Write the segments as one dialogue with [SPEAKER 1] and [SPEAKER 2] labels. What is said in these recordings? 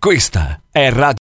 [SPEAKER 1] Questa è Radio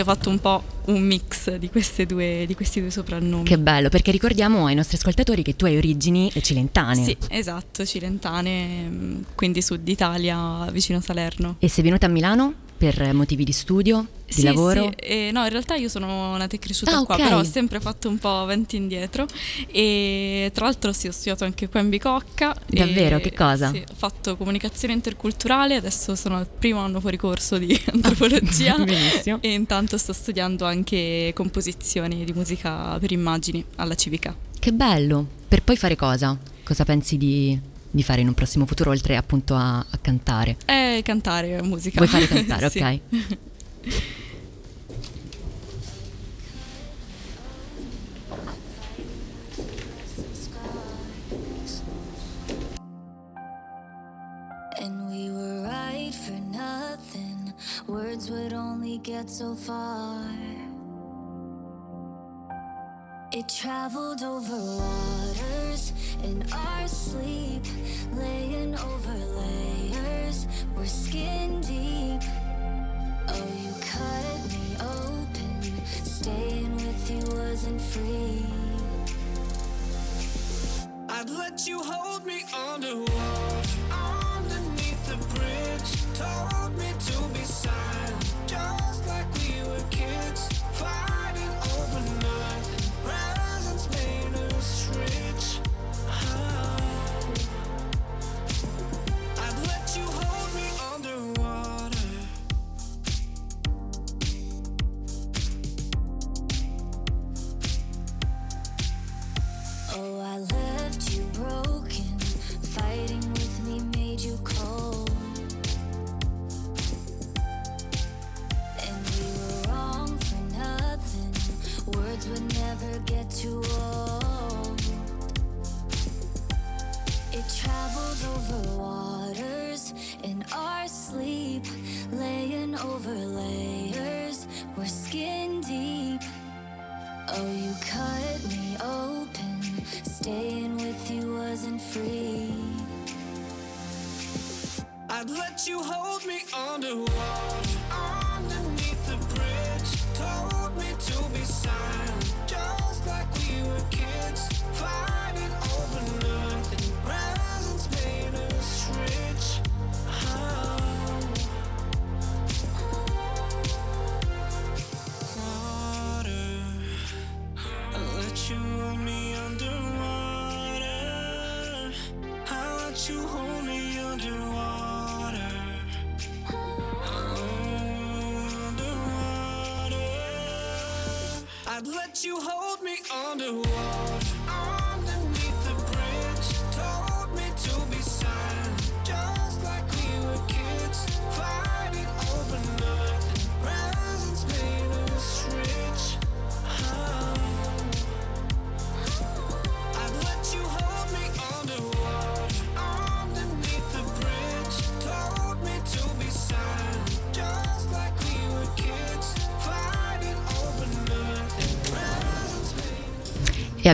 [SPEAKER 2] Ho fatto un po' un mix di, due, di, questi due soprannomi.
[SPEAKER 3] Che bello, perché ricordiamo ai nostri ascoltatori che tu hai origini cilentane.
[SPEAKER 2] Sì, esatto, cilentane, mm, quindi sud Italia, vicino Salerno.
[SPEAKER 3] E sei venuta a Milano? Per motivi di studio, di
[SPEAKER 2] sì,
[SPEAKER 3] lavoro?
[SPEAKER 2] Sì, eh, no, in realtà io sono nata e cresciuta ah, qua, okay. però ho sempre fatto un po' avanti e indietro e tra l'altro sì, ho studiato anche qua in Bicocca.
[SPEAKER 3] Davvero? Che cosa?
[SPEAKER 2] Sì, ho fatto comunicazione interculturale, adesso sono al primo anno fuori corso di antropologia
[SPEAKER 3] Benissimo.
[SPEAKER 2] e intanto sto studiando anche composizioni di musica per immagini alla Civica.
[SPEAKER 3] Che bello! Per poi fare cosa? Cosa pensi di di fare in un prossimo futuro, oltre appunto a, a cantare?
[SPEAKER 2] Eh, cantare musica.
[SPEAKER 3] Vuoi fare cantare, ok. Words would only get so far. It traveled over waters in our sleep, laying over layers. We're skin deep. Oh, you cut me open. Staying with you wasn't free. I'd let you hold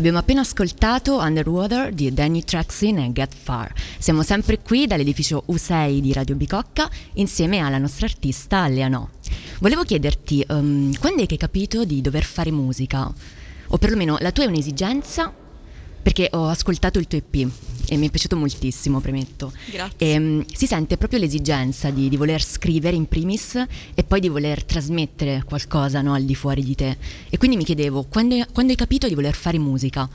[SPEAKER 3] abbiamo appena ascoltato Underwater di Danny Traxin e Get Far. Siamo sempre qui dall'edificio U6 di Radio Bicocca insieme alla nostra artista Leanò. Volevo chiederti, um, quando è che hai capito di dover fare musica? O perlomeno la tua è un'esigenza
[SPEAKER 4] perché ho ascoltato il tuo EP e mi è piaciuto moltissimo, premetto.
[SPEAKER 2] Grazie.
[SPEAKER 4] E, um, si sente proprio l'esigenza di, di, voler scrivere in primis e poi di voler trasmettere qualcosa no, al di fuori di te. E quindi mi chiedevo, quando, quando hai capito di voler fare musica?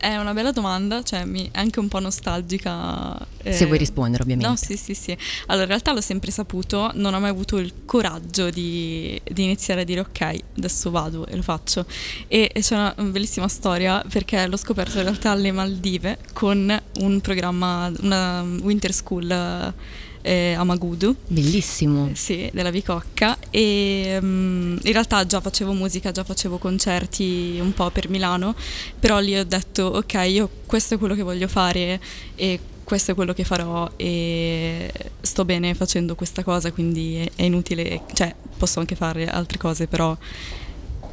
[SPEAKER 2] È una bella domanda, cioè mi, anche un po' nostalgica.
[SPEAKER 4] Eh. Se vuoi rispondere, ovviamente.
[SPEAKER 2] No, sì, sì, sì. Allora, in realtà l'ho sempre saputo, non ho mai avuto il coraggio di, di iniziare a dire ok, adesso vado e lo faccio. E, e c'è una bellissima storia perché l'ho scoperto in realtà alle Maldive con un programma, una winter school eh, a Magudu.
[SPEAKER 4] Bellissimo.
[SPEAKER 2] Sì, della Bicocca e um, in realtà già facevo musica, già facevo concerti un po' per Milano, però lì ho detto ok, io questo è quello che voglio fare e questo è quello che farò e sto bene facendo questa cosa, quindi è inutile, cioè posso anche fare altre cose, però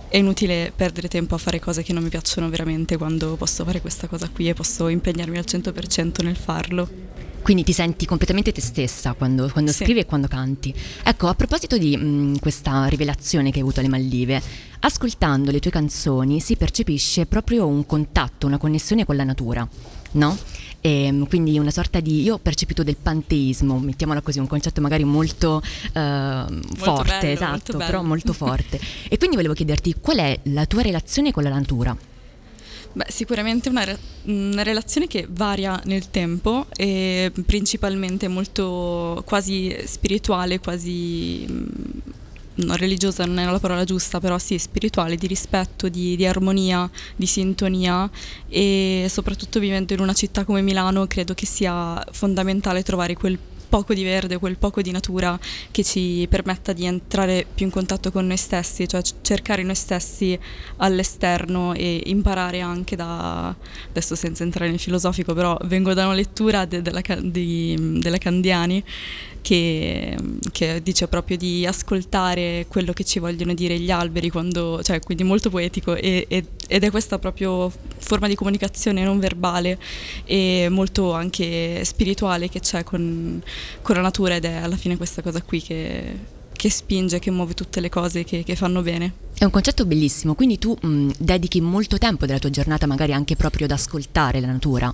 [SPEAKER 2] è inutile perdere tempo a fare cose che non mi piacciono veramente quando posso fare questa cosa qui e posso impegnarmi al 100% nel farlo.
[SPEAKER 4] Quindi ti senti completamente te stessa quando, quando sì. scrivi e quando canti. Ecco, a proposito di mh, questa rivelazione che hai avuto alle Maldive, ascoltando le tue canzoni si percepisce proprio un contatto, una connessione con la natura, no? E, quindi una sorta di io ho percepito del panteismo mettiamola così un concetto magari molto, uh, molto forte
[SPEAKER 2] bello,
[SPEAKER 4] esatto
[SPEAKER 2] molto
[SPEAKER 4] però molto forte e quindi volevo chiederti qual è la tua relazione con la natura
[SPEAKER 2] Beh, sicuramente una, re- una, relazione che varia nel tempo e principalmente molto quasi spirituale, quasi mm, non religiosa non è la parola giusta, però sì, spirituale, di rispetto, di, di, armonia, di sintonia e soprattutto vivendo in una città come Milano credo che sia fondamentale trovare quel poco di verde, quel poco di natura che ci permetta di entrare più in contatto con noi stessi, cioè cercare noi stessi all'esterno e imparare anche da, adesso senza entrare nel filosofico, però vengo da una lettura de, della, di, della Candiani che, che, dice proprio di ascoltare quello che ci vogliono dire gli alberi, quando, cioè, quindi molto poetico e, e, ed è questa proprio forma di comunicazione non verbale e molto anche spirituale che c'è con, con la natura ed è alla fine questa cosa qui che, che spinge, che muove tutte le cose che, che, fanno bene.
[SPEAKER 4] È un concetto bellissimo, quindi tu mh, dedichi molto tempo della tua giornata magari anche proprio ad ascoltare la natura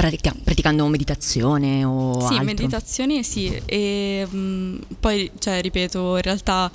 [SPEAKER 4] pratica- praticando meditazione o
[SPEAKER 2] sì,
[SPEAKER 4] altro?
[SPEAKER 2] meditazione sì, e mh, mm, poi, cioè, ripeto, in realtà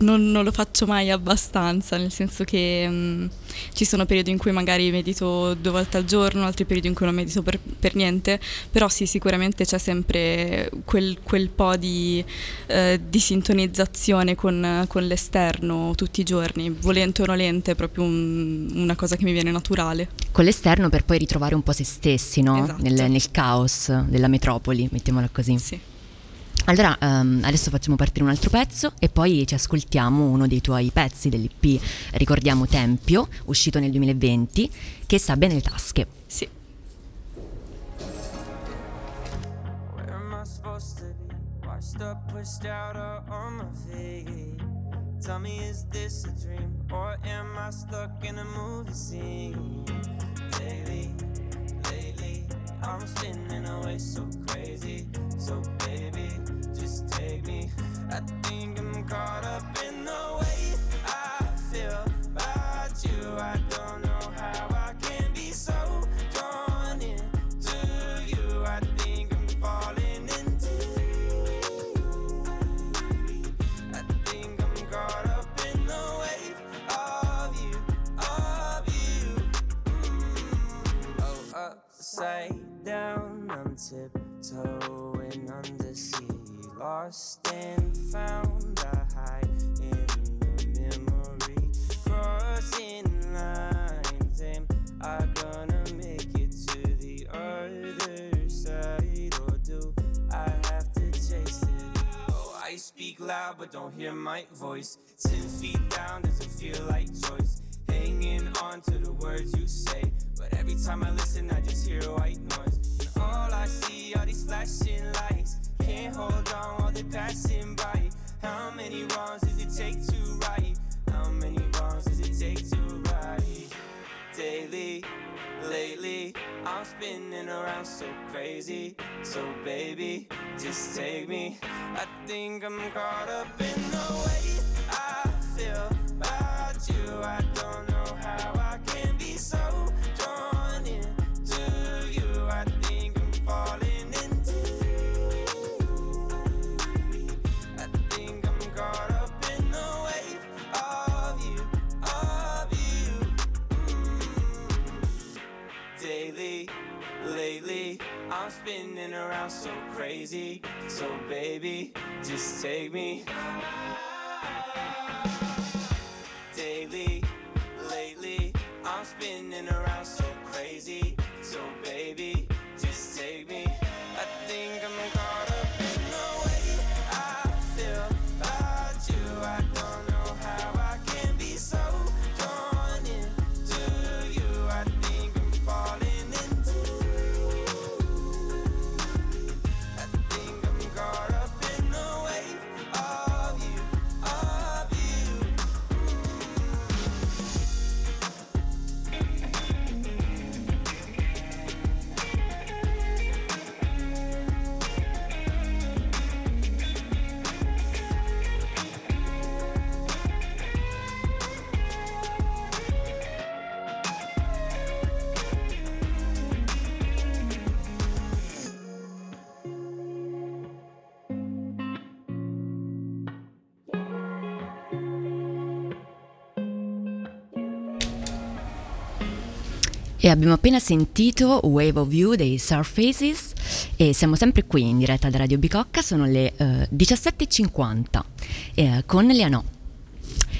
[SPEAKER 2] non, non, lo faccio mai abbastanza, nel senso che mh, mm, ci sono periodi in cui magari medito due volte al giorno, altri periodi in cui non medito per, per niente, però sì, sicuramente c'è sempre quel, quel po' di, eh, di sintonizzazione con, con, l'esterno tutti i giorni, volente o nolente, è proprio un, una cosa che mi viene naturale.
[SPEAKER 4] Con l'esterno per poi ritrovare un po' se stessi, no?
[SPEAKER 2] Esatto.
[SPEAKER 4] Nel, nel caos della metropoli, mettiamola così.
[SPEAKER 2] Sì.
[SPEAKER 4] Allora, um, adesso facciamo partire un altro pezzo e poi ci ascoltiamo uno dei tuoi pezzi dell'IP, ricordiamo Tempio, uscito nel 2020, che sta bene le tasche.
[SPEAKER 2] Sì.
[SPEAKER 5] Tell me, is this a dream or am I stuck in a movie scene? Lately, lately, I'm spinning away so crazy. So, baby, I think I'm caught up in the way I feel about you. I don't know how I can be so drawn into you. I think I'm falling into. I think I'm caught up in the wave of you, of you. Mm. Oh, upside down, I'm tiptoeing under sea. Lost and found, I hide in the memory. Crossing lines, am I gonna make it to the other side? Or do I have to chase it? Oh, I speak loud, but don't hear my voice. Ten feet down, doesn't feel like choice. Hanging on to the words you say. But every time I listen, I just hear white noise. And all I see are these flashing lights. Can't hold on while they're passing by. How many wrongs does it take to right? How many wrongs does it take to right? Daily, lately, I'm spinning around so crazy. So, baby, just take me. I think I'm caught up in the way I feel about you. I don't spinning around so crazy. So, baby, just take me. Daily, lately, I'm spinning around.
[SPEAKER 4] E abbiamo appena sentito Wave of You dei Surfaces e siamo sempre qui in diretta da Radio Bicocca, sono le eh, 17.50 eh, con Leanò.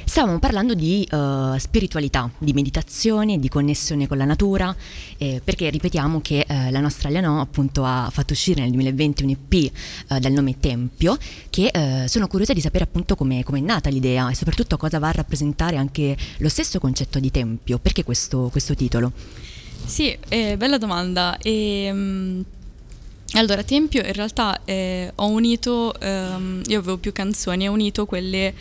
[SPEAKER 4] Stavamo parlando di eh, spiritualità, di meditazione, di connessione con la natura, eh, perché ripetiamo che eh, la nostra Leanò appunto ha fatto uscire nel 2020 un EP eh, dal nome Tempio, che sono curiosa di sapere appunto come è nata l'idea e soprattutto cosa va a rappresentare anche lo stesso concetto di Tempio, perché questo, questo titolo?
[SPEAKER 2] Sì, eh, bella domanda. E, mm, allora, Tempio in realtà eh, ho unito, ehm, io avevo più canzoni, ho unito quelle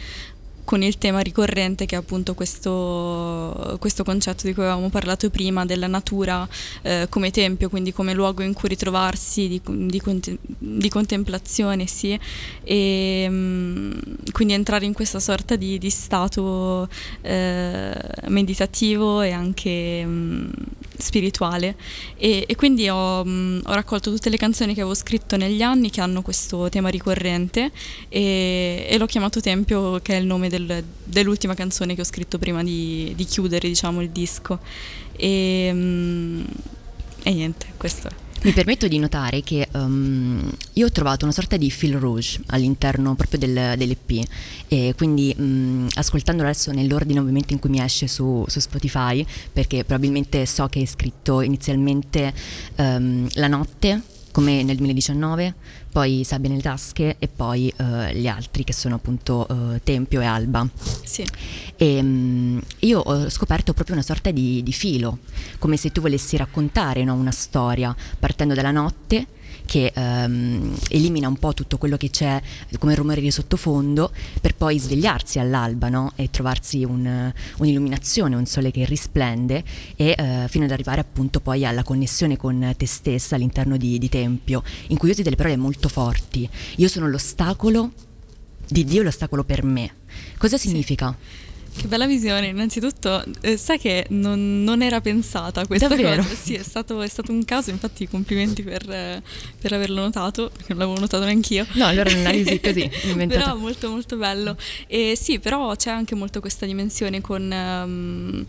[SPEAKER 2] con il tema ricorrente che è appunto questo, questo concetto di cui avevamo parlato prima della natura eh, come tempio, quindi come luogo in cui ritrovarsi di, di conte- di contemplazione, sì, e mm, quindi entrare in questa sorta di, di stato eh, meditativo e anche mm, spirituale. E, e quindi ho, mm, ho raccolto tutte le canzoni che avevo scritto negli anni che hanno questo tema ricorrente e, e l'ho chiamato Tempio che è il nome del- dell'ultima canzone che ho scritto prima di, di chiudere diciamo il disco e, mm, e niente questo è.
[SPEAKER 4] Mi permetto di notare che um, io ho trovato una sorta di fil rouge all'interno proprio del, dell'EP e quindi um, ascoltandolo adesso nell'ordine ovviamente in cui mi esce su, su Spotify perché probabilmente so che hai scritto inizialmente um, La notte come nel 2019, poi Sabbia nelle tasche e poi uh, gli altri che sono appunto uh, Tempio e Alba.
[SPEAKER 2] Sì.
[SPEAKER 4] E mm, io ho scoperto proprio una sorta di, di filo, come se tu volessi raccontare no, una storia partendo dalla notte che ehm, elimina un po' tutto quello che c'è come rumore di sottofondo per poi svegliarsi all'alba no? e trovarsi un- un'illuminazione, un sole che risplende e eh, fino ad arrivare appunto poi alla connessione con te stessa all'interno di, di Tempio, in cui usi delle parole molto forti. Io sono l'ostacolo di Dio, l'ostacolo per me. Cosa significa?
[SPEAKER 2] Che bella visione, innanzitutto eh, sai che non, non era pensata questa
[SPEAKER 4] Davvero?
[SPEAKER 2] cosa, sì è stato, è stato un caso, infatti complimenti per, eh, per averlo notato, perché non l'avevo notato neanch'io.
[SPEAKER 4] No, allora un'analisi così, inventata.
[SPEAKER 2] però molto molto bello. E sì, però c'è anche molto questa dimensione con... ehm,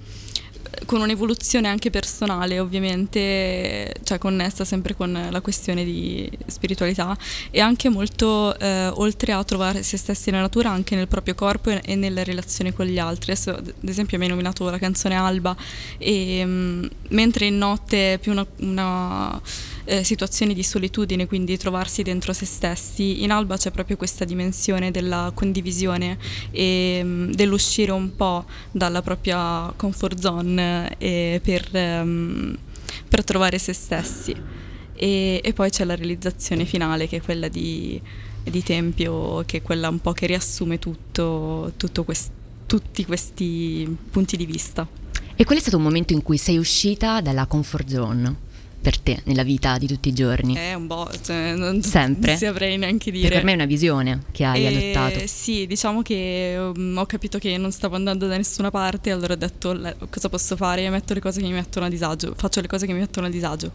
[SPEAKER 2] con un'evoluzione anche personale, ovviamente, cioè connessa sempre con la questione di spiritualità e anche molto eh, oltre a trovare se stessi nella natura, anche nel proprio corpo e, e nella relazione con gli altri. Adesso, ad esempio, mi hai nominato la canzone Alba, e, mm, mentre in notte è più una, una eh, situazione di solitudine, quindi trovarsi dentro se stessi. In Alba c'è proprio questa dimensione della condivisione e mm, dell'uscire un po' dalla propria comfort zone eh, per, ehm, per trovare se stessi. E, e poi c'è la realizzazione finale che è quella di, di Tempio, che è quella un po' che riassume tutto, tutto quest- tutti questi punti di vista.
[SPEAKER 4] E qual è stato un momento in cui sei uscita dalla comfort zone per te nella vita di tutti i giorni?
[SPEAKER 2] È un po', cioè, non
[SPEAKER 4] Sempre?
[SPEAKER 2] non saprei neanche dire.
[SPEAKER 4] Perché per me è una visione che hai
[SPEAKER 2] E
[SPEAKER 4] adottato.
[SPEAKER 2] Sì, diciamo che um, ho capito che non stavo andando da nessuna parte, allora ho detto "Le- cosa posso fare? Metto le cose che mi mettono a disagio, faccio le cose che mi mettono a disagio.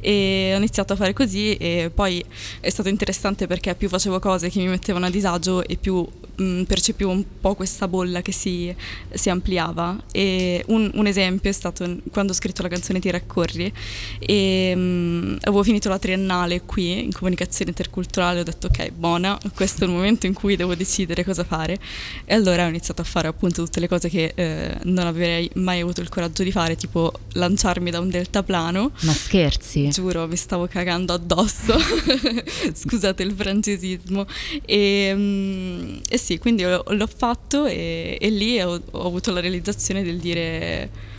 [SPEAKER 2] E ho iniziato a fare così e poi è stato interessante perché più facevo cose che mi mettevano a disagio e più mh, percepivo un po' questa bolla che si, si ampliava e un, un esempio è stato quando ho scritto la canzone Ti raccorri e mh, avevo finito la triennale qui in comunicazione interculturale ho detto ok buona questo è il momento in cui devo decidere cosa fare e allora ho iniziato a fare appunto tutte le cose che eh, non avrei mai avuto il coraggio di fare tipo lanciarmi da un deltaplano
[SPEAKER 6] Ma scherzi?
[SPEAKER 2] Giuro, mi stavo cagando addosso. Scusate il francesismo. E, mm, e sì, quindi l'ho, l'ho fatto e, e lì ho, ho avuto la realizzazione del dire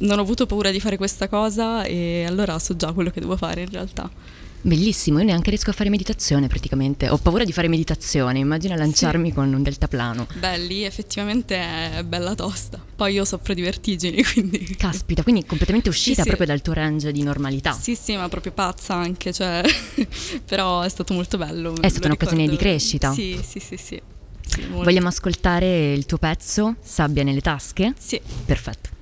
[SPEAKER 2] non ho avuto paura di fare questa cosa e allora so già quello che devo fare in realtà.
[SPEAKER 6] Bellissimo, io neanche riesco a fare meditazione praticamente. Ho paura di fare meditazione, immagina lanciarmi con un deltaplano.
[SPEAKER 2] Beh, lì effettivamente è bella tosta. Poi io soffro di vertigini, quindi...
[SPEAKER 6] Caspita, quindi completamente uscita
[SPEAKER 2] Sì, sì.
[SPEAKER 6] proprio dal tuo range di normalità.
[SPEAKER 2] Sì, sì, ma proprio pazza anche, cioè... però è stato molto bello.
[SPEAKER 6] È stata un'occasione di
[SPEAKER 2] ricordo-
[SPEAKER 6] crescita.
[SPEAKER 2] Sì, sì, sì, sì. Sì.
[SPEAKER 6] Vogliamo ascoltare il tuo pezzo, Sabbia nelle tasche?
[SPEAKER 2] Sì.
[SPEAKER 6] Perfetto.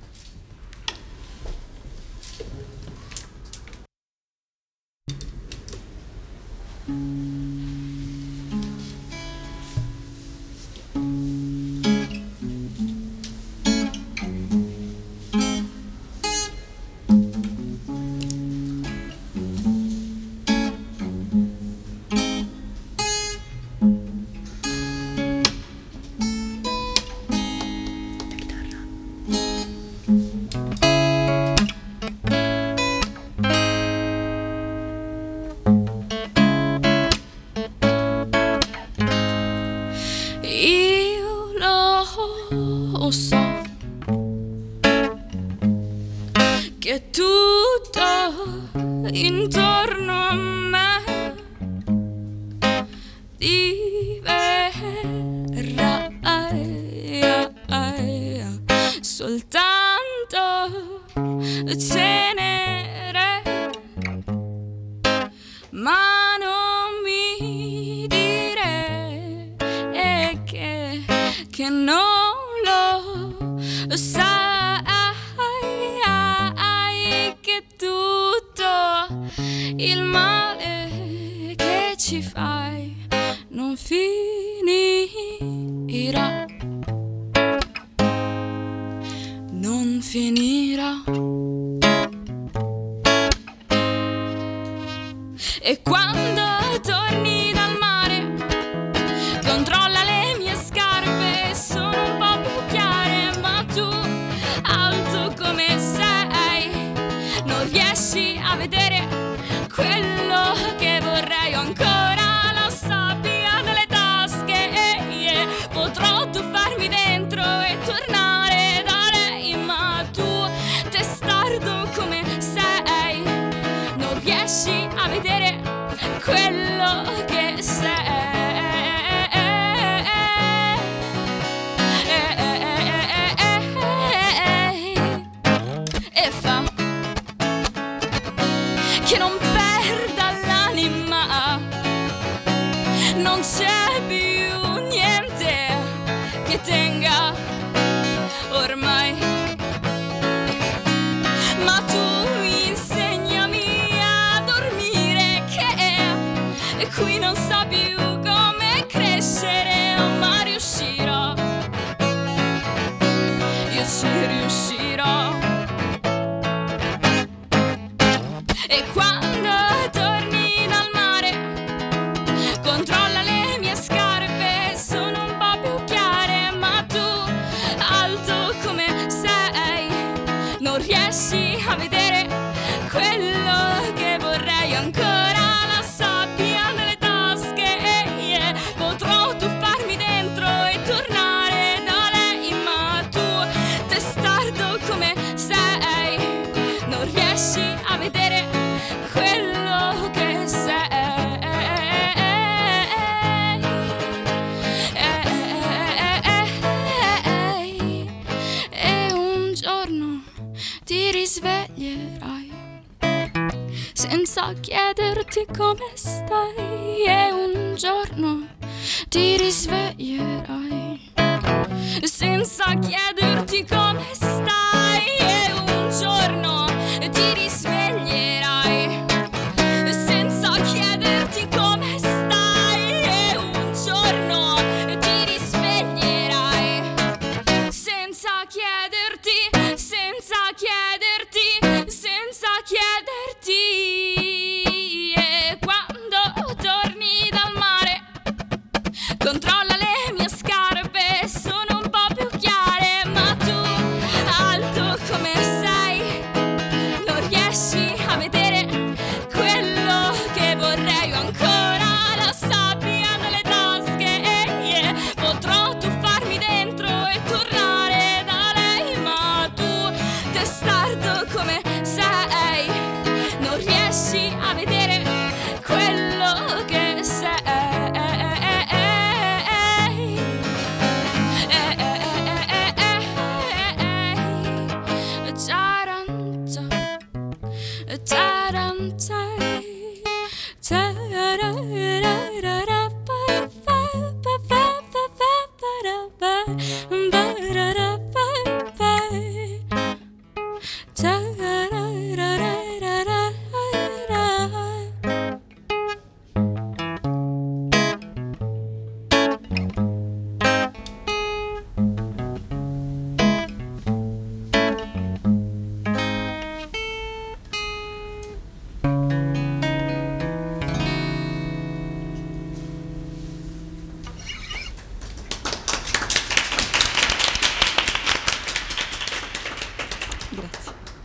[SPEAKER 2] Ti risveglierai. Senza chiederti come stai e un giorno ti risveglierai. Senza chiederti come stai e un giorno ti risveglierai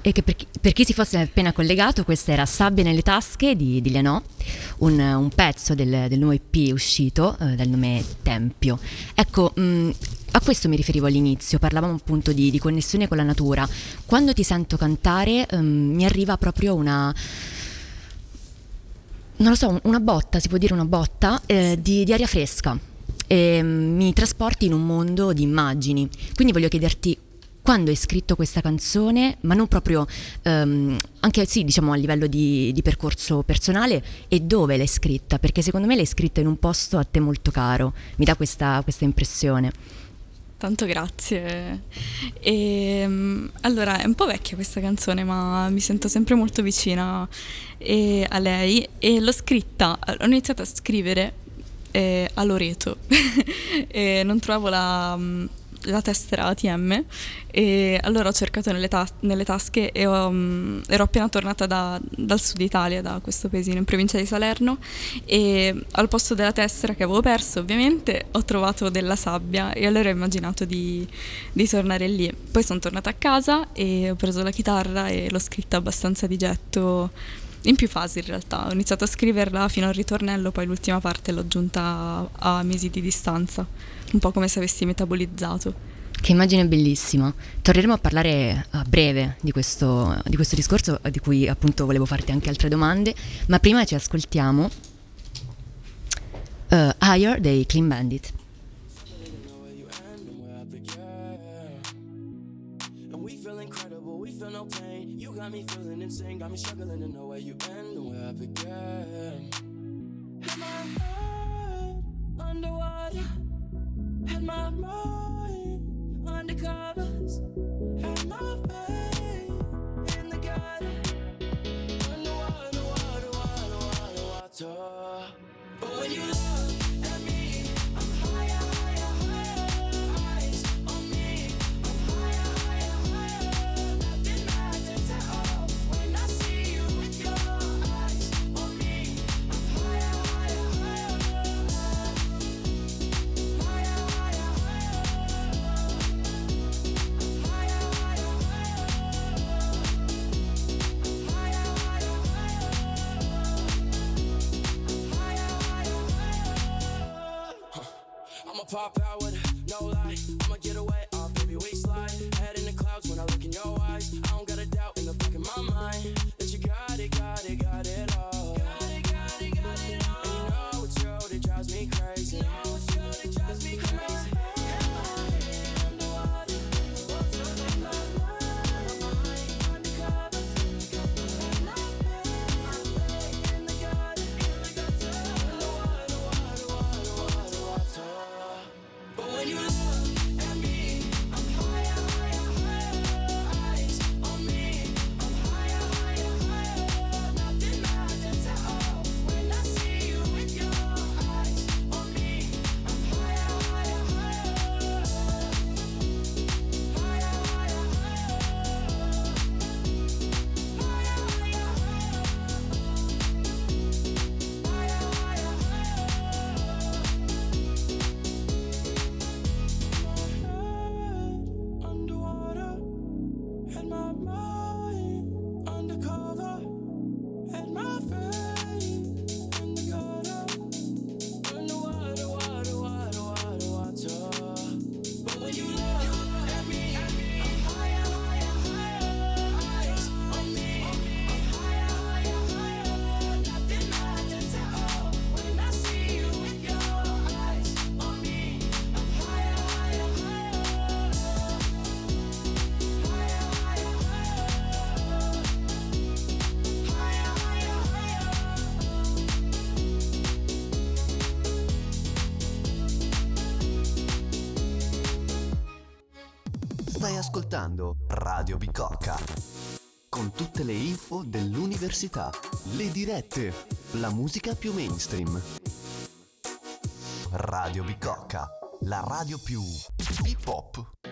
[SPEAKER 2] E
[SPEAKER 7] che
[SPEAKER 4] per chi, per chi si fosse appena collegato, questa era Sabbia nelle tasche di, di Lianò, un, un pezzo del, del nuovo EP uscito eh, dal nome Tempio. Ecco, mh, a questo mi riferivo all'inizio, parlavamo appunto di, di connessione con la natura. Quando ti sento cantare ehm, mi arriva proprio una... Non lo so, un- una botta, si può dire una botta, eh, di, di aria fresca. E, mm, mi trasporti in un mondo di immagini. Quindi voglio chiederti quando hai scritto questa canzone, ma non proprio, ehm, anche sì, diciamo a livello di, di percorso personale, e dove l'hai scritta? Perché secondo me l'hai scritta in un posto a te molto caro, mi dà questa, questa impressione.
[SPEAKER 2] Tanto grazie. E, allora, è un po' vecchia questa canzone, ma mi sento sempre molto vicina eh, a lei e l'ho scritta, ho iniziato a scrivere eh, a Loreto e non trovavo la, mm, la tessera ATM e allora ho cercato nelle, tas- nelle tasche e ho, mm, ero appena tornata da- dal sud Italia, da questo paesino in provincia di Salerno e al posto della tessera che avevo perso ovviamente ho trovato della sabbia e allora ho immaginato di, di tornare lì. Poi sono tornata a casa e ho preso la chitarra e l'ho scritta abbastanza di getto in più fasi in realtà. Ho iniziato a scriverla fino al ritornello, poi l'ultima parte l'ho aggiunta a, mesi di distanza, un po' come se avessi metabolizzato.
[SPEAKER 4] Che immagine bellissima. Torneremo a parlare a breve di questo, di questo discorso, di cui appunto volevo farti anche altre domande, ma prima ci ascoltiamo eh, Higher dei Clean Bandit.
[SPEAKER 8] Insane, got me struggling to know where you end and where I began. Had my head underwater, had my mind under covers, had my faith That
[SPEAKER 9] Bicocca. Con tutte le info dell'università, le dirette, la musica più mainstream. Radio Bicocca, la radio più hip hop.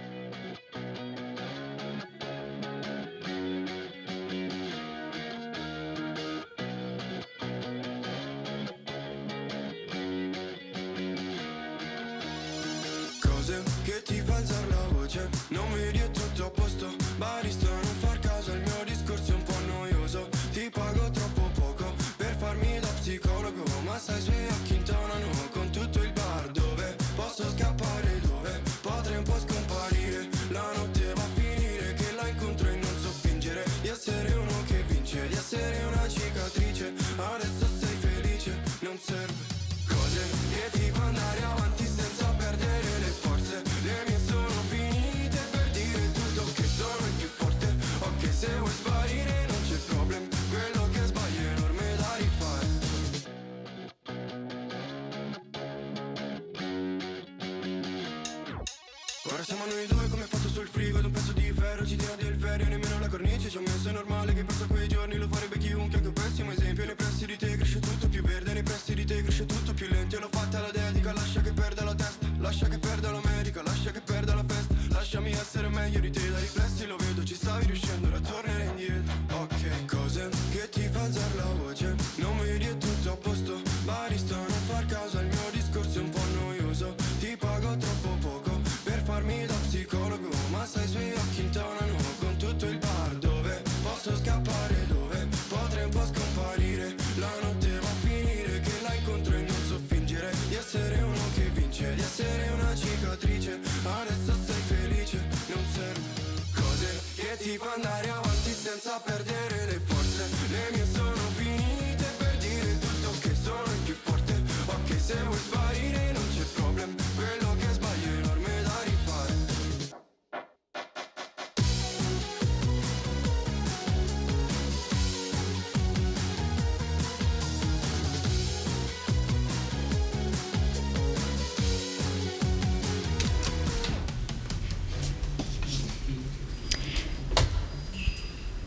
[SPEAKER 10] I'm sorry.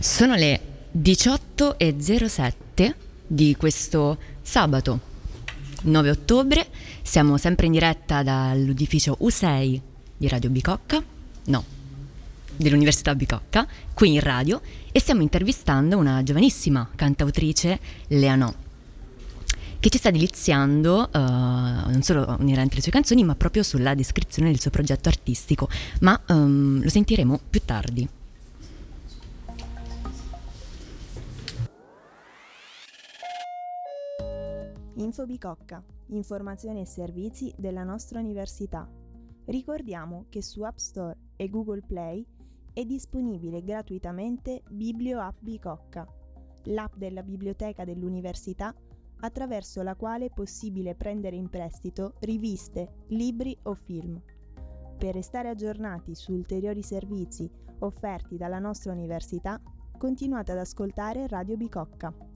[SPEAKER 4] Sono le 18.07 di questo sabato 9 ottobre, siamo sempre in diretta dall'edificio U6 di Radio Bicocca, no, dell'Università Bicocca, qui in radio, e stiamo intervistando una giovanissima cantautrice, Leanò, che ci sta deliziando uh, non solo inerente alle sue canzoni, ma proprio sulla descrizione del suo progetto artistico, ma um, lo sentiremo più tardi.
[SPEAKER 11] Infobicocca, informazioni e servizi della nostra università. Ricordiamo che su App Store e Google Play è disponibile gratuitamente BiblioApp Bicocca, l'app della biblioteca dell'università attraverso la quale è possibile prendere in prestito riviste, libri o film. Per restare aggiornati su ulteriori servizi offerti dalla nostra università, continuate ad ascoltare Radio Bicocca.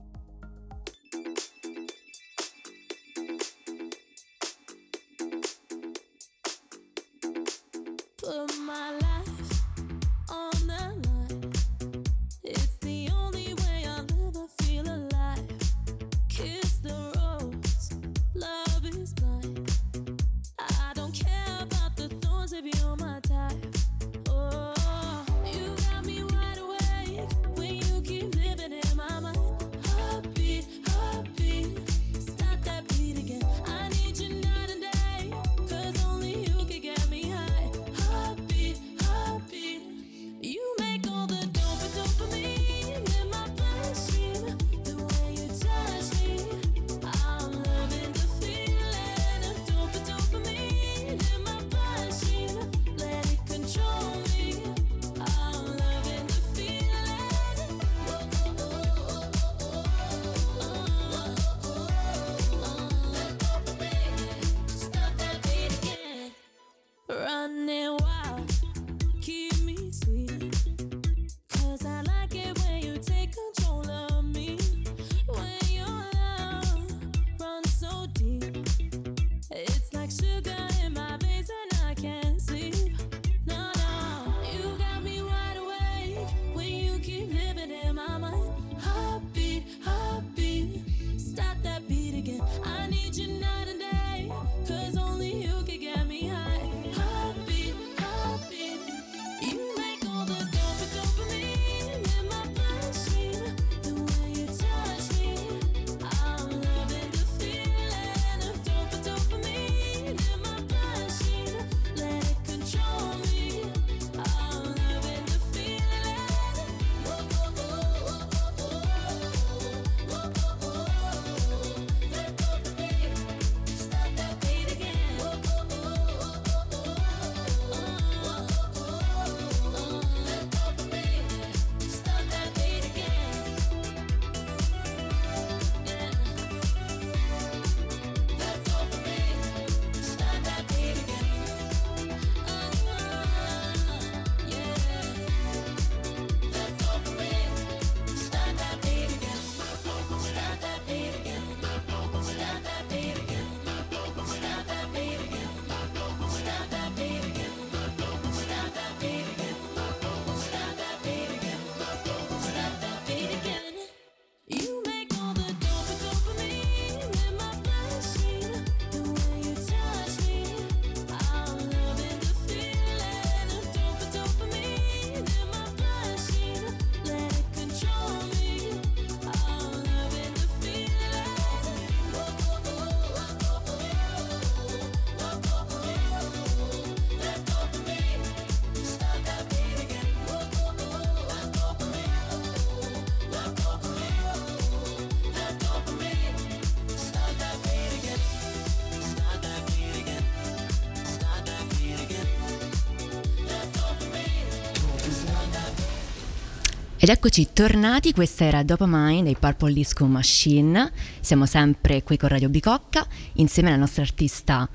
[SPEAKER 4] Ed eccoci tornati, questa era Dopamine dei Purple Disco Machine. Siamo sempre qui con Radio Bicocca insieme alla nostra artista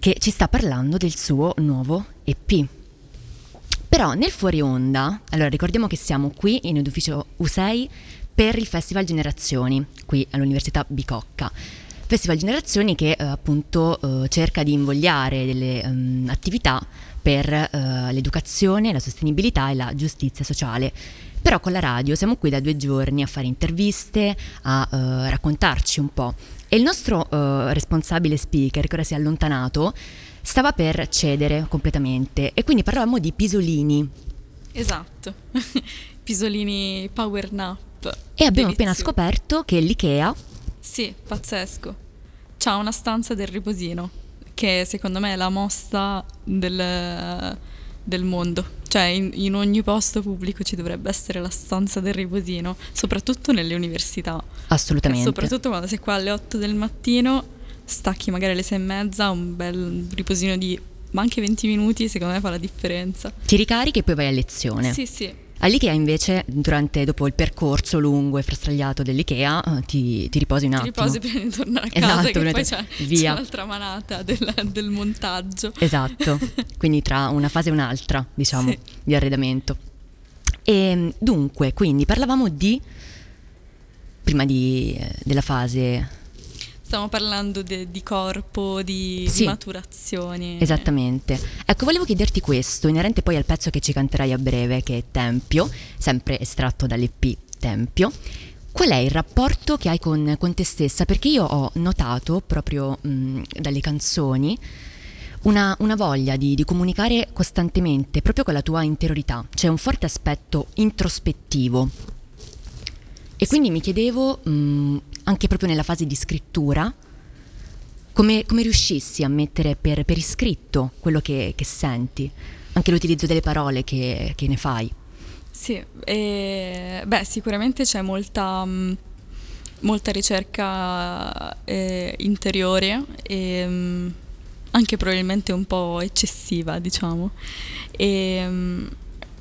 [SPEAKER 4] che ci sta parlando del suo nuovo EP. Però nel fuori onda, allora ricordiamo che siamo qui in edificio U6 per il Festival Generazioni, qui all'Università Bicocca. Festival Generazioni che eh, appunto eh, cerca di invogliare delle ehm, attività per eh, l'educazione, la sostenibilità e la giustizia sociale. Però con la radio siamo qui da due giorni a fare interviste, a eh, raccontarci un po'. E il nostro eh, responsabile speaker, che ora si è allontanato, stava per cedere completamente e quindi parlavamo di pisolini.
[SPEAKER 6] Esatto. Pisolini Power Nap.
[SPEAKER 4] E abbiamo appena scoperto che l'IKEA
[SPEAKER 6] Sì, pazzesco. C'ha una stanza del riposino, che secondo me è la mossa del, del mondo. Cioè, in, in ogni posto pubblico ci dovrebbe essere la stanza del riposino, soprattutto nelle università.
[SPEAKER 4] assolutamente.
[SPEAKER 6] Soprattutto quando sei qua alle 8 del mattino, stacchi magari alle 6 e mezza, un bel riposino di ma anche 20 minuti, secondo me fa la differenza.
[SPEAKER 4] Ti ricarichi e poi vai a lezione.
[SPEAKER 6] Sì, sì.
[SPEAKER 4] All'IKEA invece, durante, dopo il percorso lungo e frastagliato dell'IKEA, eh, ti, ti riposi un
[SPEAKER 6] Ti
[SPEAKER 4] attimo.
[SPEAKER 6] riposi prima di tornare a casa,
[SPEAKER 4] Esatto,
[SPEAKER 6] che poi c'è,
[SPEAKER 4] via.
[SPEAKER 6] c'è un'altra manata del, del montaggio.
[SPEAKER 4] Esatto, quindi tra una fase e un'altra, diciamo,
[SPEAKER 6] Sì.
[SPEAKER 4] di arredamento. E dunque, quindi parlavamo di, prima di, eh, della fase,
[SPEAKER 6] Stiamo parlando de- di corpo, di
[SPEAKER 4] Sì.
[SPEAKER 6] maturazioni.
[SPEAKER 4] esattamente. Ecco, volevo chiederti questo, inerente poi al pezzo che ci canterai a breve, che è Tempio, sempre estratto dall'EP Tempio. Qual è il rapporto che hai con, con te stessa? Perché io ho notato proprio mh, dalle canzoni una, una voglia di, di comunicare costantemente proprio con la tua interiorità, c'è un forte aspetto introspettivo. E quindi mi chiedevo, mh, anche proprio nella fase di scrittura, come, come riuscissi a mettere per, per iscritto quello che, che senti, anche l'utilizzo delle parole che, che ne fai.
[SPEAKER 6] Sì, e, beh, sicuramente c'è molta, mh, molta ricerca eh, interiore e mh, anche probabilmente un po' eccessiva, diciamo. E,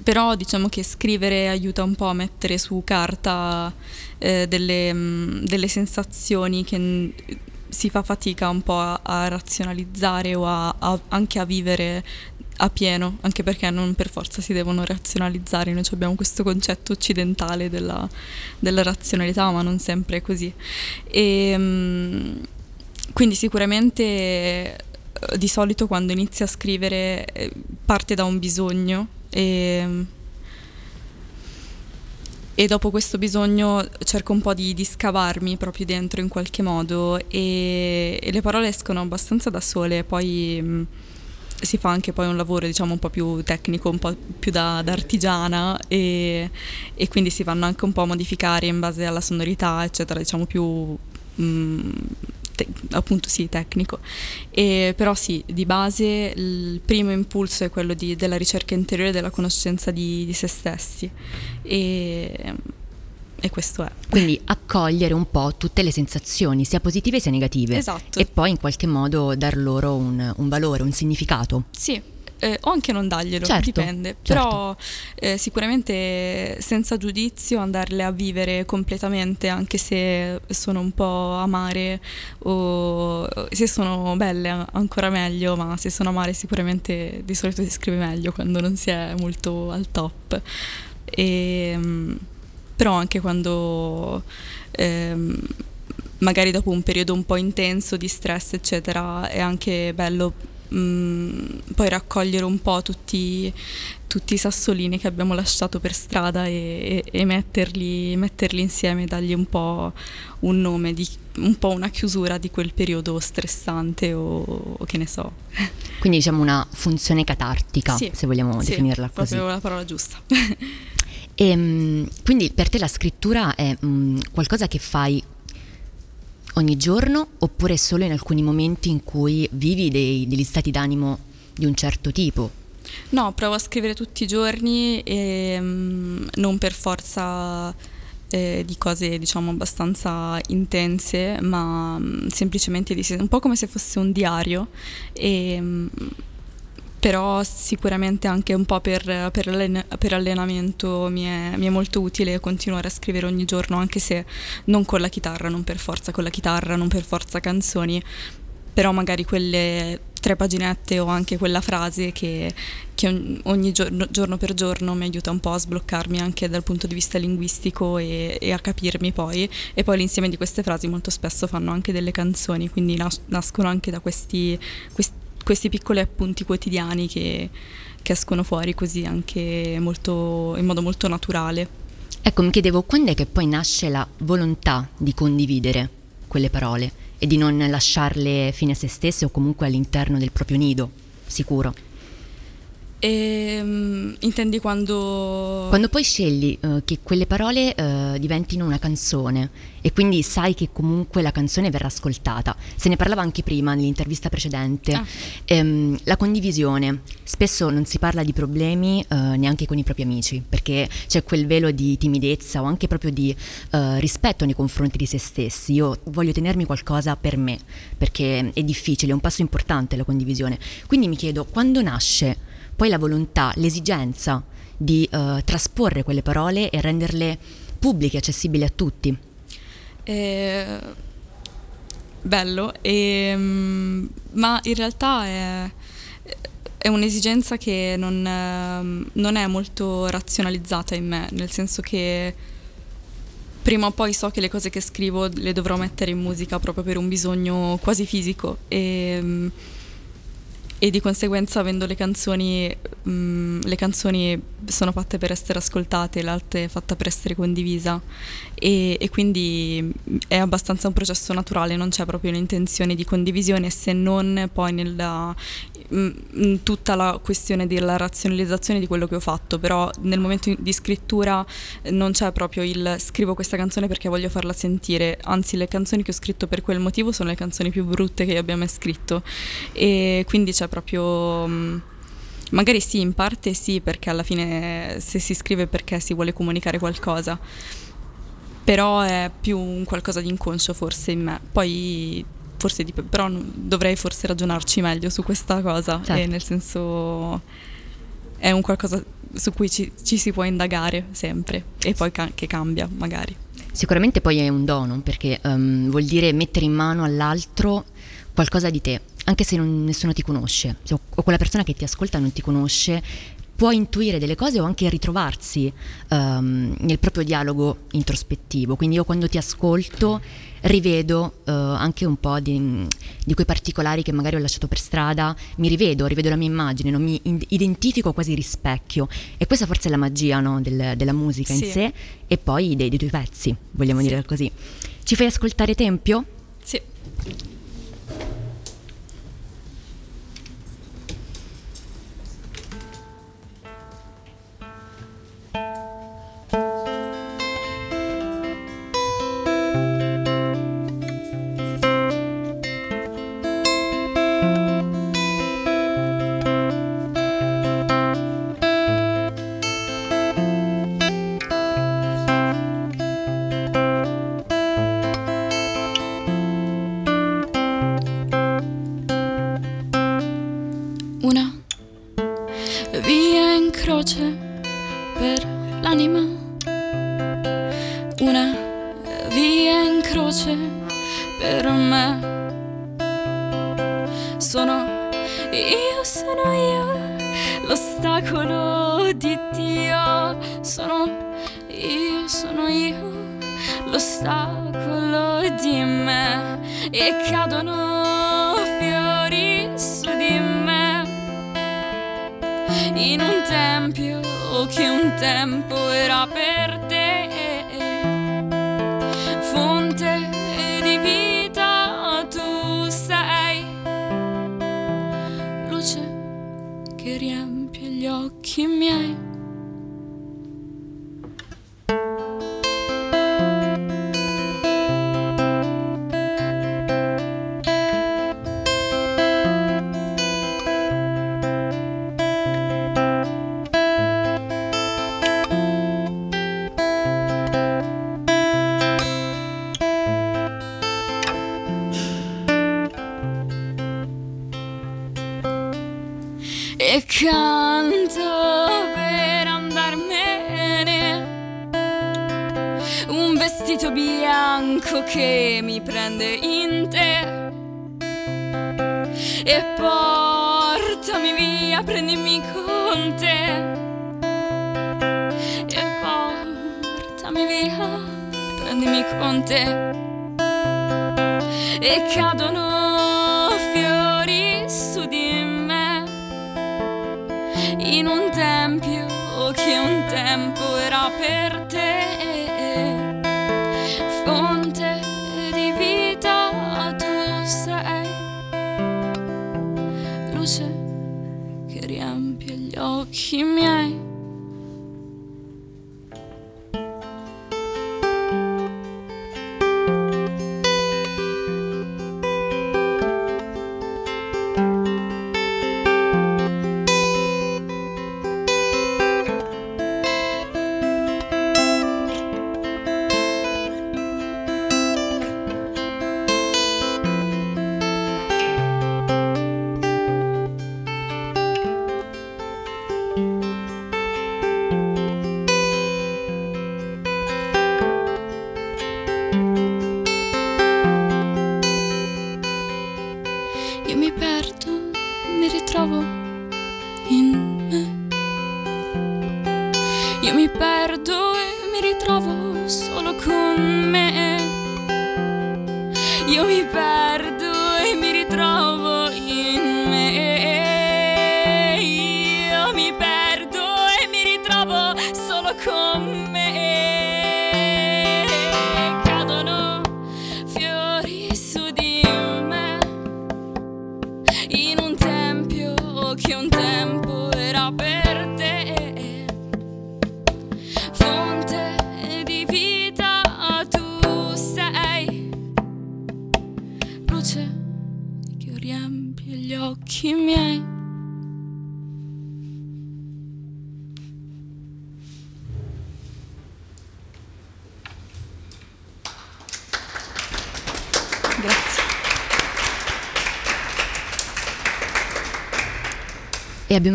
[SPEAKER 6] però diciamo che scrivere aiuta un po' a mettere su carta eh, delle, mh, delle sensazioni che mh, si fa fatica un po' a, a razionalizzare o a- a- anche a vivere a pieno, anche perché non per forza si devono razionalizzare, noi abbiamo questo concetto occidentale della, della razionalità, ma non sempre è così. E, mm, quindi sicuramente eh, di solito quando inizia a scrivere eh, parte da un bisogno e, e dopo questo bisogno cerco un po' di, di scavarmi proprio dentro in qualche modo e, e le parole escono abbastanza da sole, poi mh, si fa anche poi un lavoro diciamo un po' più tecnico, un po' più da, da artigiana e, e quindi si vanno anche un po' a modificare in base alla sonorità eccetera, diciamo più mh, te- appunto sì tecnico. E, però sì, di base il primo impulso è quello di- della ricerca interiore, della conoscenza di, di se stessi e, e questo è.
[SPEAKER 4] Quindi accogliere un po' tutte le sensazioni, sia positive sia negative.
[SPEAKER 6] Esatto.
[SPEAKER 4] E poi in qualche modo dar loro un, un valore, un significato.
[SPEAKER 6] Sì, eh, o anche non darglielo,
[SPEAKER 4] Certo,
[SPEAKER 6] dipende.
[SPEAKER 4] certo.
[SPEAKER 6] Però eh, sicuramente senza giudizio andarle a vivere completamente, anche se sono un po' amare o se sono belle ancora meglio, ma se sono amare sicuramente di solito si scrive meglio quando non si è molto al top. E, mm, però anche quando ehm, magari dopo un periodo un po' intenso di stress, eccetera, è anche bello mm, poi raccogliere un po' tutti, tutti i sassolini che abbiamo lasciato per strada e, e- e metterli, metterli insieme, dargli un po' un nome, di, un po' una chiusura di quel periodo stressante o, o che ne so.
[SPEAKER 4] Quindi diciamo una funzione catartica,
[SPEAKER 6] Sì,
[SPEAKER 4] se vogliamo
[SPEAKER 6] sì,
[SPEAKER 4] definirla così.
[SPEAKER 6] Proprio la parola giusta.
[SPEAKER 4] E, mm, quindi per te la scrittura è mm, qualcosa che fai ogni giorno oppure solo in alcuni momenti in cui vivi dei- degli stati d'animo di un certo tipo?
[SPEAKER 6] No, provo a scrivere tutti i giorni e mm, non per forza eh, di cose diciamo abbastanza intense, ma mm, semplicemente di, un po' come se fosse un diario e mm, però sicuramente anche un po' per, per allen- per allenamento mi è, mi è molto utile continuare a scrivere ogni giorno, anche se non con la chitarra, non per forza con la chitarra, non per forza canzoni, però magari quelle tre paginette o anche quella frase che, che ogni- giorno, giorno per giorno mi aiuta un po' a sbloccarmi anche dal punto di vista linguistico e, e a capirmi poi. E poi l'insieme di queste frasi molto spesso fanno anche delle canzoni quindi nas- nascono anche da questi, questi, questi piccoli appunti quotidiani che, che escono fuori così anche molto, in modo molto naturale
[SPEAKER 4] Ecco, mi chiedevo quando è che poi nasce la volontà di condividere quelle parole e di non lasciarle fine a se stesse o comunque all'interno del proprio nido, sicuro.
[SPEAKER 6] E mm, intendi quando
[SPEAKER 4] Quando poi scegli eh, che quelle parole eh, diventino una canzone e quindi sai che comunque la canzone verrà ascoltata. Se ne parlava anche prima nell'intervista precedente.
[SPEAKER 6] Ah.
[SPEAKER 4] Ehm, la condivisione. Spesso non si parla di problemi eh, neanche con i propri amici perché c'è quel velo di timidezza o anche proprio di rispetto nei confronti di se stessi. Io voglio tenermi qualcosa per me perché è difficile, è un passo importante la condivisione. Quindi mi chiedo quando nasce poi la volontà, l'esigenza di eh, trasporre quelle parole e renderle pubbliche, accessibili a tutti.
[SPEAKER 6] Eh, bello, ehm, ma in realtà è, è un'esigenza che non, ehm, non è molto razionalizzata in me, nel senso che prima o poi so che le cose che scrivo le dovrò mettere in musica proprio per un bisogno quasi fisico e, e di conseguenza avendo le canzoni, mm, le canzoni sono fatte per essere ascoltate, l'arte è fatta per essere condivisa. E, e quindi è abbastanza un processo naturale, non c'è proprio un'intenzione di condivisione se non poi nella, in tutta la questione della razionalizzazione di quello che ho fatto, però nel momento di scrittura eh, non c'è proprio il scrivo questa canzone perché voglio farla sentire, anzi le canzoni che ho scritto per quel motivo sono le canzoni più brutte che io abbia mai scritto. E quindi c'è proprio... mm, Magari sì, in parte sì, perché alla fine se si scrive perché si vuole comunicare qualcosa, però è più un qualcosa di inconscio forse in me. Poi forse dip- però dovrei forse ragionarci meglio su questa cosa,
[SPEAKER 4] Certo.
[SPEAKER 6] e nel senso è un qualcosa su cui ci, ci si può indagare sempre e poi ca- che cambia magari.
[SPEAKER 4] Sicuramente poi è un dono perché ehm, vuol dire mettere in mano all'altro qualcosa di te, anche se non- nessuno ti conosce, o quella persona che ti ascolta non ti conosce, può intuire delle cose o anche ritrovarsi ehm, nel proprio dialogo introspettivo. Quindi io quando ti ascolto rivedo eh, anche un po' di, di quei particolari che magari ho lasciato per strada, mi rivedo, rivedo la mia immagine, non mi in- identifico quasi rispecchio. E questa forse è la magia no, del- della musica in
[SPEAKER 6] Sì.
[SPEAKER 4] sé e poi dei, dei tuoi pezzi, vogliamo
[SPEAKER 6] Sì.
[SPEAKER 4] dire così. Ci fai ascoltare Tempio?
[SPEAKER 6] Sì.
[SPEAKER 12] Okay. Perdo, mi ritrovo in me. Io mi perdo e mi ritrovo solo con me. Io mi perdo e mi ritrovo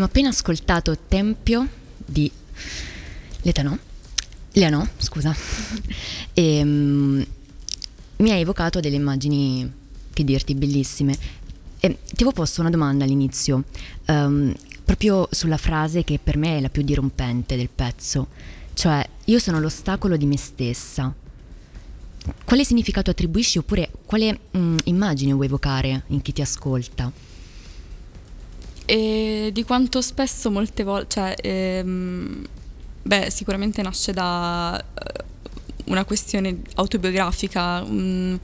[SPEAKER 4] abbiamo appena ascoltato Tempio di Letanò, Leanò, scusa, e mm, mi ha evocato delle immagini, che dirti, bellissime. E ti avevo posto una domanda all'inizio, ehm, proprio sulla frase che per me è la più dirompente del pezzo, cioè io sono l'ostacolo di me stessa. Quale significato attribuisci oppure quale mm, immagine vuoi evocare in chi ti ascolta?
[SPEAKER 6] E di quanto spesso molte volte, cioè, ehm, beh, sicuramente nasce da eh, una questione autobiografica, mm,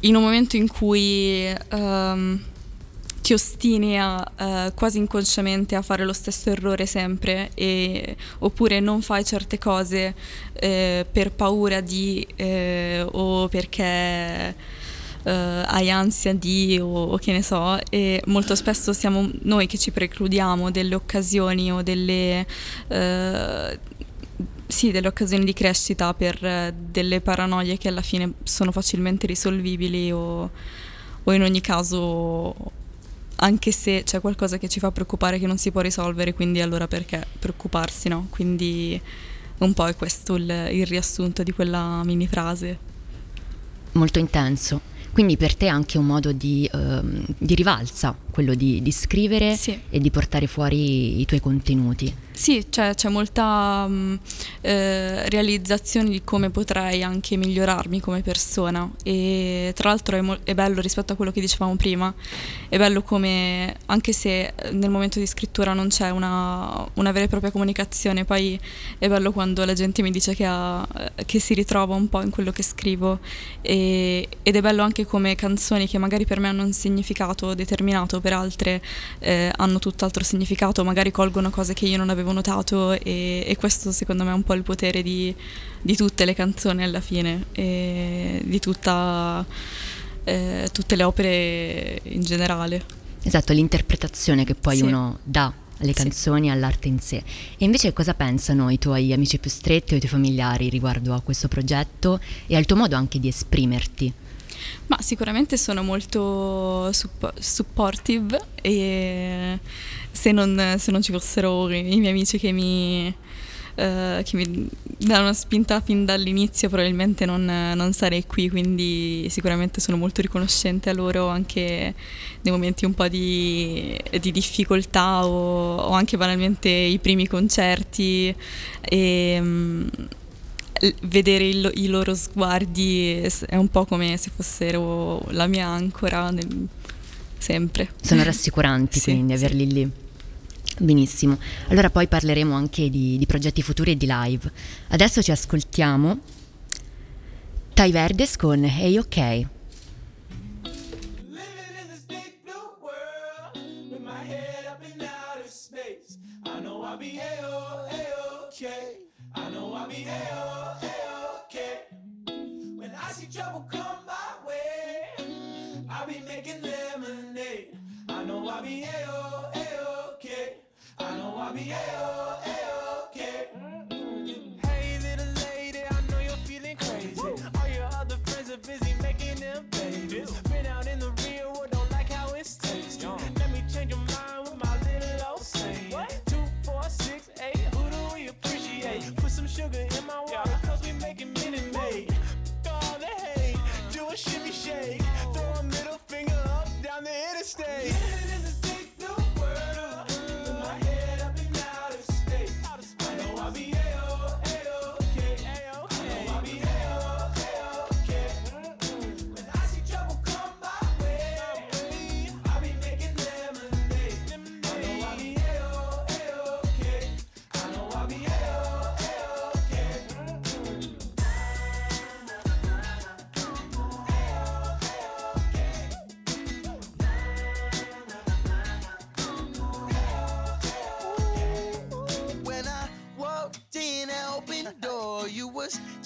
[SPEAKER 6] in un momento in cui ehm, ti ostini a, eh, quasi inconsciamente a fare lo stesso errore sempre, e- oppure non fai certe cose eh, per paura di eh, o perché eh, hai ansia di o, o che ne so e molto spesso siamo noi che ci precludiamo delle occasioni o delle eh, sì, delle occasioni di crescita per eh, delle paranoie che alla fine sono facilmente risolvibili o, o in ogni caso anche se c'è qualcosa che ci fa preoccupare che non si può risolvere, quindi allora perché preoccuparsi, no? Quindi un po' è questo il, il riassunto di quella mini frase.
[SPEAKER 4] molto intenso. Quindi per te è anche un modo di, ehm, di rivalsa, quello di, di scrivere
[SPEAKER 6] Sì.
[SPEAKER 4] e di portare fuori i tuoi contenuti.
[SPEAKER 6] Sì, cioè, c'è molta mh, eh, realizzazione di come potrei anche migliorarmi come persona. E tra l'altro è, mol- è bello rispetto a quello che dicevamo prima, è bello come anche se nel momento di scrittura non c'è una, una vera e propria comunicazione, poi è bello quando la gente mi dice che, ha- che si ritrova un po' in quello che scrivo. E- ed è bello anche come canzoni che magari per me hanno un significato determinato, per altre eh, hanno tutt'altro significato, magari colgono cose che io non avevo notato e, e questo secondo me è un po' il potere di, di tutte le canzoni alla fine, e di tutta, eh, tutte le opere in generale.
[SPEAKER 4] Esatto, l'interpretazione che poi
[SPEAKER 6] Sì.
[SPEAKER 4] uno dà alle
[SPEAKER 6] Sì.
[SPEAKER 4] canzoni, all'arte in sé. E invece cosa pensano i tuoi amici più stretti o i tuoi familiari riguardo a questo progetto e al tuo modo anche di esprimerti?
[SPEAKER 6] Ma sicuramente sono molto supp- supportive e se non, se non ci fossero i miei amici che mi, eh, che mi danno una spinta fin dall'inizio probabilmente non, non sarei qui, quindi sicuramente sono molto riconoscente a loro anche nei momenti un po' di, di difficoltà o, o anche banalmente i primi concerti e l- vedere il- i loro sguardi è un po' come se fossero la mia ancora nel- sempre.
[SPEAKER 4] Sono rassicuranti
[SPEAKER 6] Sì,
[SPEAKER 4] quindi
[SPEAKER 6] sì.
[SPEAKER 4] averli lì. Benissimo. Allora poi parleremo anche di, di progetti futuri e di live. Adesso ci ascoltiamo Tai Verdes con Hey OK.
[SPEAKER 13] I know I'll be A-O, A-OK. I know I'll be A-O, A-OK. I'll be making lemonade. I know I'll be A-O, A-OK. I know I'll be A-O, A-OK.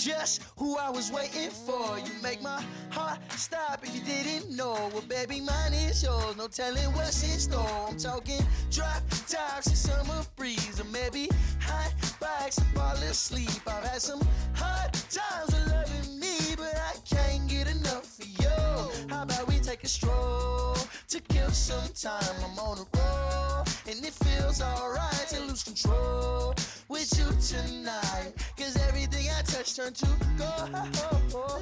[SPEAKER 14] Just who I was waiting for. You make my heart stop if you didn't know. Well, baby, mine is yours. No telling what's in store. I'm talking drop tops and summer breeze, or maybe hot bikes and fall asleep. I've had some hard times with loving me, but I can't get enough of you. How about we take a stroll to kill some time? I'm on a roll, and it feels alright to lose control with you tonight. Cause everything I touch turn to gold.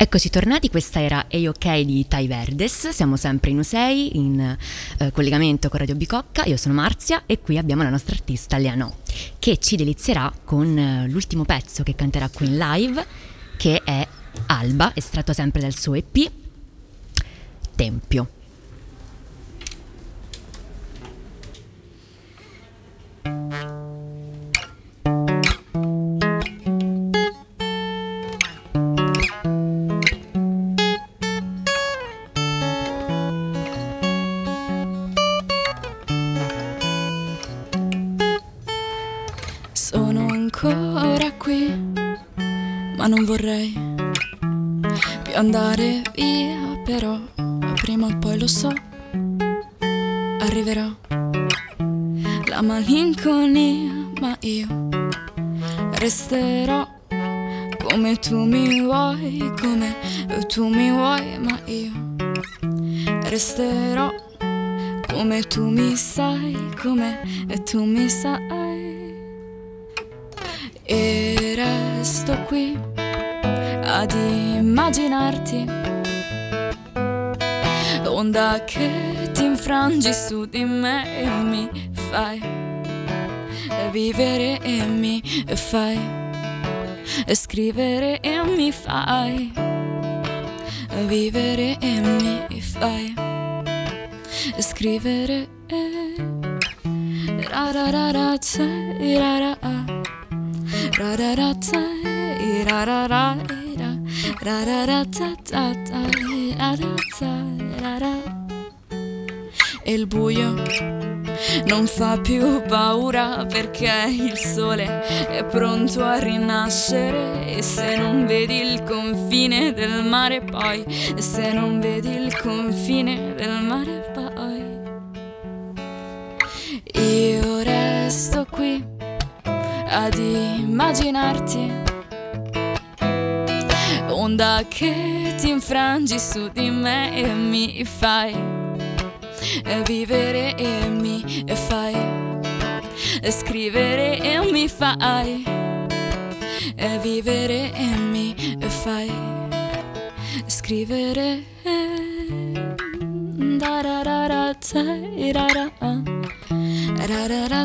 [SPEAKER 4] Eccoci tornati, questa era Hey OK di Tai Verdes, siamo sempre in Usei, in eh, collegamento con Radio Bicocca, io sono Marzia e qui abbiamo la nostra artista Leanò che ci delizierà con eh, l'ultimo pezzo che canterà qui in live che è Alba, estratto sempre dal suo EP Tempio.
[SPEAKER 6] Andare via, però prima o poi lo so, arriverà la malinconia, ma io resterò come tu mi vuoi, come tu mi vuoi, ma io resterò come tu mi sai, come tu mi sai. E resto qui ad immaginarti Onda che ti infrangi su di me e mi fai vivere e mi fai scrivere e mi fai vivere e mi fai scrivere e ra ra ra ra ra ra. Ra ra ra ra ra ra E il buio non fa più paura perché il sole è pronto a rinascere. E se non vedi il confine del mare poi, e se non vedi il confine del mare poi, io resto qui ad immaginarti onda che ti infrangi su di me e mi fai vivere e mi fai scrivere e mi fai vivere e mi fai scrivere da ra ra ra ra ra ra ra ra ra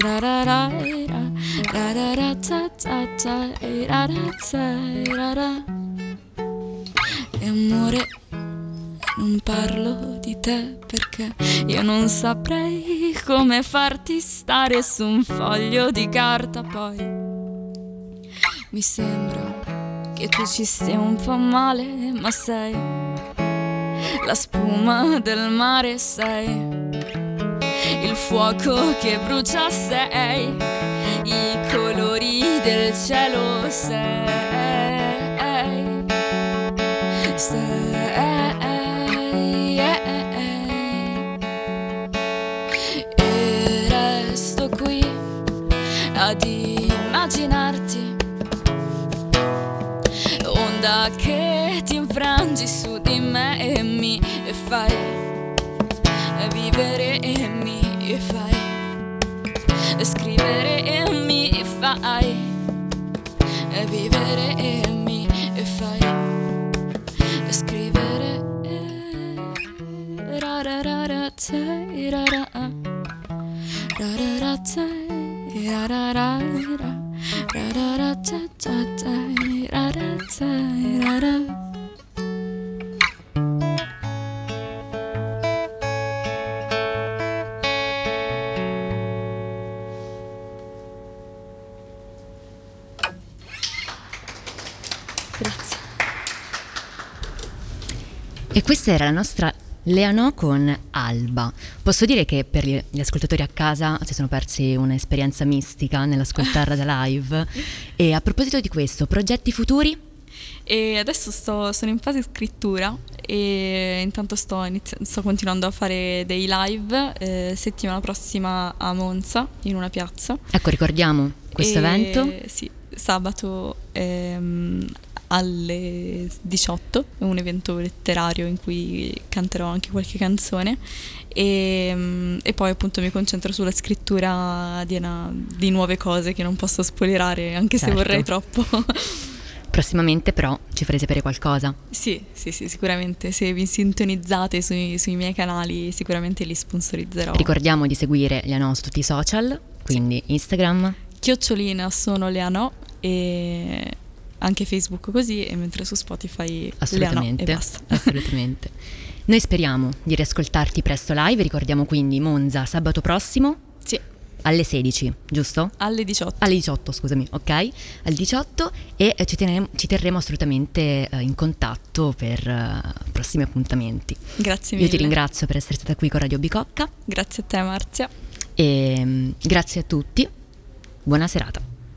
[SPEAKER 6] ra ra ra e amore non parlo di te perché io non saprei come farti stare su un foglio di carta poi. Mi sembra che tu ci stia un po' male, ma sei la spuma del mare, sei il fuoco che brucia, sei i colori del cielo, sei. Sei e resto qui ad immaginarti onda che ti infrangi su di me e mi fai vivere e mi fai scrivere e mi fai vivere e mi fai scrivere e ra ra ra ra te, ra ra ra ra ra te, ra ra ra ra. Ra ra ra ta ta ta ra ra te, ra ra
[SPEAKER 4] questa era la nostra Leanò con Alba. Posso dire che per gli ascoltatori a casa si sono persi un'esperienza mistica nell'ascoltarla da live. E a proposito di questo, progetti futuri?
[SPEAKER 6] E adesso sto, sono in fase scrittura e intanto sto, inizi- sto continuando a fare dei live eh, settimana prossima a Monza in una piazza.
[SPEAKER 4] Ecco, ricordiamo questo
[SPEAKER 6] E-
[SPEAKER 4] evento.
[SPEAKER 6] Sì, sabato ehm, alle 18, è un evento letterario in cui canterò anche qualche canzone e, mm, e poi appunto mi concentro sulla scrittura di, una- di nuove cose che non posso spoilerare anche
[SPEAKER 4] Certo.
[SPEAKER 6] se vorrei troppo.
[SPEAKER 4] Prossimamente però ci farei sapere qualcosa.
[SPEAKER 6] sì, sì, sì, sicuramente se vi sintonizzate sui, sui miei canali sicuramente li sponsorizzerò.
[SPEAKER 4] Ricordiamo di seguire Leanò su tutti i social, quindi Instagram,
[SPEAKER 6] Chiocciolina sono Leanò e anche Facebook così e mentre su Spotify
[SPEAKER 4] assolutamente.
[SPEAKER 6] e basta.
[SPEAKER 4] assolutamente. Noi speriamo di riascoltarti presto live, ricordiamo quindi Monza sabato prossimo
[SPEAKER 6] Sì,
[SPEAKER 4] alle 16, giusto?
[SPEAKER 6] alle 18.
[SPEAKER 4] Alle 18, scusami, ok? Alle 18 e eh, ci, teneremo, ci terremo assolutamente eh, in contatto per eh, prossimi appuntamenti.
[SPEAKER 6] Grazie mille.
[SPEAKER 4] Io ti ringrazio per essere stata qui con Radio Bicocca
[SPEAKER 6] Grazie a te Marzia.
[SPEAKER 4] e mm, grazie a tutti. Buona serata.